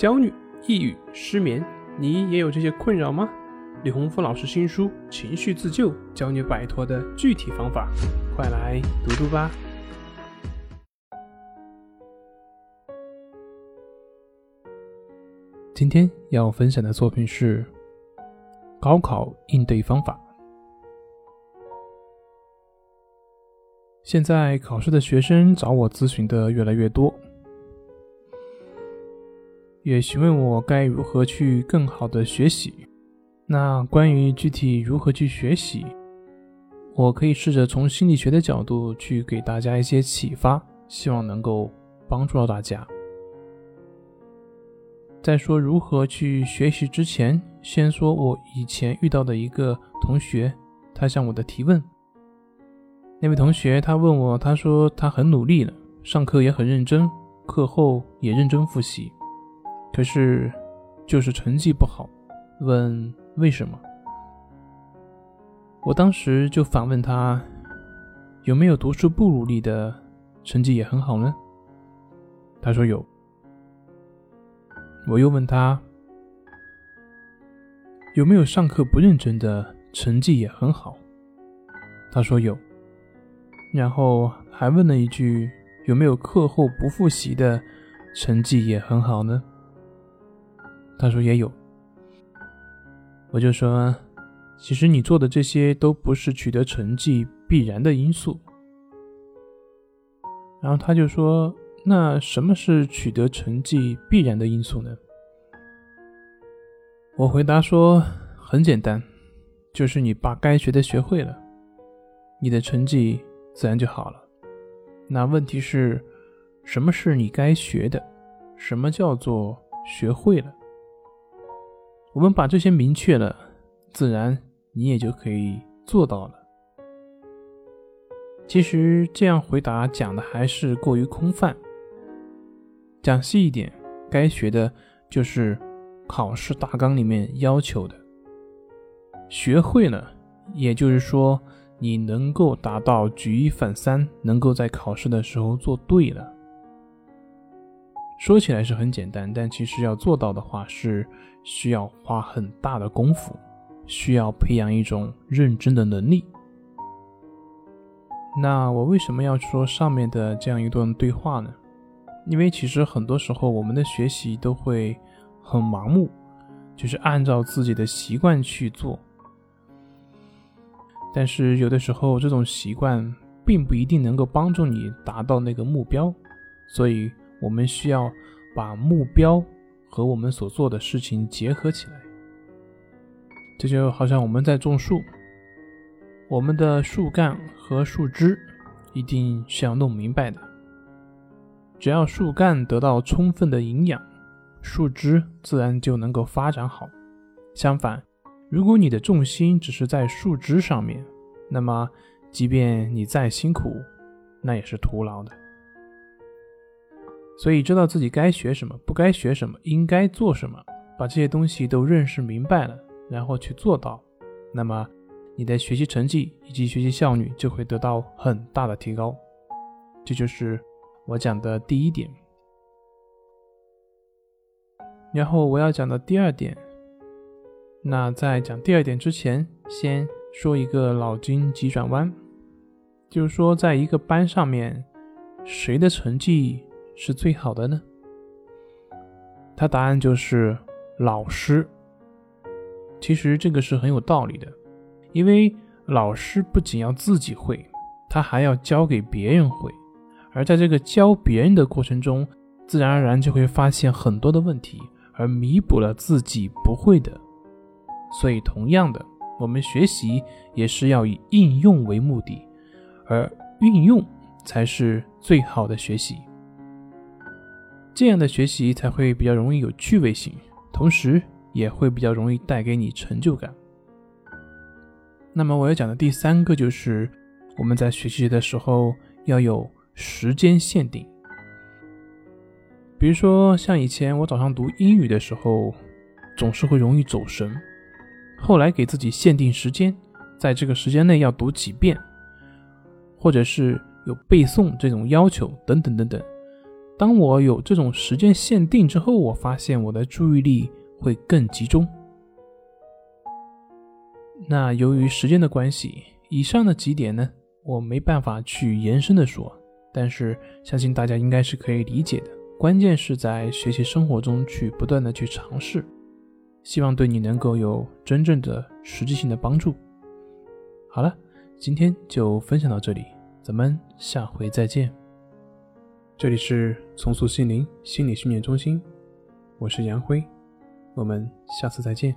焦虑、抑郁、失眠，你也有这些困扰吗？李洪福老师新书《情绪自救》教你摆脱的具体方法，快来读读吧。今天要分享的作品是高考应对方法。现在考试的学生找我咨询的越来越多。也询问我该如何去更好的学习。那关于具体如何去学习，我可以试着从心理学的角度去给大家一些启发，希望能够帮助到大家。在说如何去学习之前，先说我以前遇到的一个同学，他向我的提问。那位同学他问我，他说他很努力了，上课也很认真，课后也认真复习。可是，就是成绩不好，问为什么？我当时就反问他，有没有读书不努力的，成绩也很好呢？他说有。我又问他，有没有上课不认真的，成绩也很好？他说有。然后还问了一句，有没有课后不复习的，成绩也很好呢？他说也有，我就说，其实你做的这些都不是取得成绩必然的因素。然后他就说，那什么是取得成绩必然的因素呢？我回答说，很简单，就是你把该学的学会了，你的成绩自然就好了。那问题是，什么是你该学的？什么叫做学会了？我们把这些明确了，自然你也就可以做到了。其实这样回答讲的还是过于空泛。讲细一点，该学的就是考试大纲里面要求的。学会了，也就是说你能够达到举一反三，能够在考试的时候做对了。说起来是很简单，但其实要做到的话是需要花很大的功夫，需要培养一种认真的能力。那我为什么要说上面的这样一段对话呢？因为其实很多时候我们的学习都会很盲目，就是按照自己的习惯去做，但是有的时候这种习惯并不一定能够帮助你达到那个目标，所以。我们需要把目标和我们所做的事情结合起来，这就好像我们在种树，我们的树干和树枝一定是要弄明白的。只要树干得到充分的营养，树枝自然就能够发展好。相反，如果你的重心只是在树枝上面，那么即便你再辛苦，那也是徒劳的。所以，知道自己该学什么，不该学什么，应该做什么，把这些东西都认识明白了，然后去做到，那么你的学习成绩以及学习效率就会得到很大的提高。这就是我讲的第一点。然后我要讲的第二点，那在讲第二点之前，先说一个脑筋急转弯，就是说，在一个班上面，谁的成绩？是最好的呢？他答案就是老师。其实这个是很有道理的，因为老师不仅要自己会，他还要教给别人会，而在这个教别人的过程中，自然而然就会发现很多的问题，而弥补了自己不会的。所以，同样的，我们学习也是要以应用为目的，而运用才是最好的学习。这样的学习才会比较容易有趣味性，同时也会比较容易带给你成就感。那么我要讲的第三个就是，我们在学习的时候要有时间限定。比如说，像以前我早上读英语的时候，总是会容易走神，后来给自己限定时间，在这个时间内要读几遍，或者是有背诵这种要求，等等等等。当我有这种时间限定之后，我发现我的注意力会更集中。那由于时间的关系，以上的几点呢，我没办法去延伸的说，但是相信大家应该是可以理解的。关键是在学习生活中去不断的去尝试，希望对你能够有真正的实际性的帮助。好了，今天就分享到这里，咱们下回再见。这里是重塑心灵心理训练中心，我是杨辉，我们下次再见。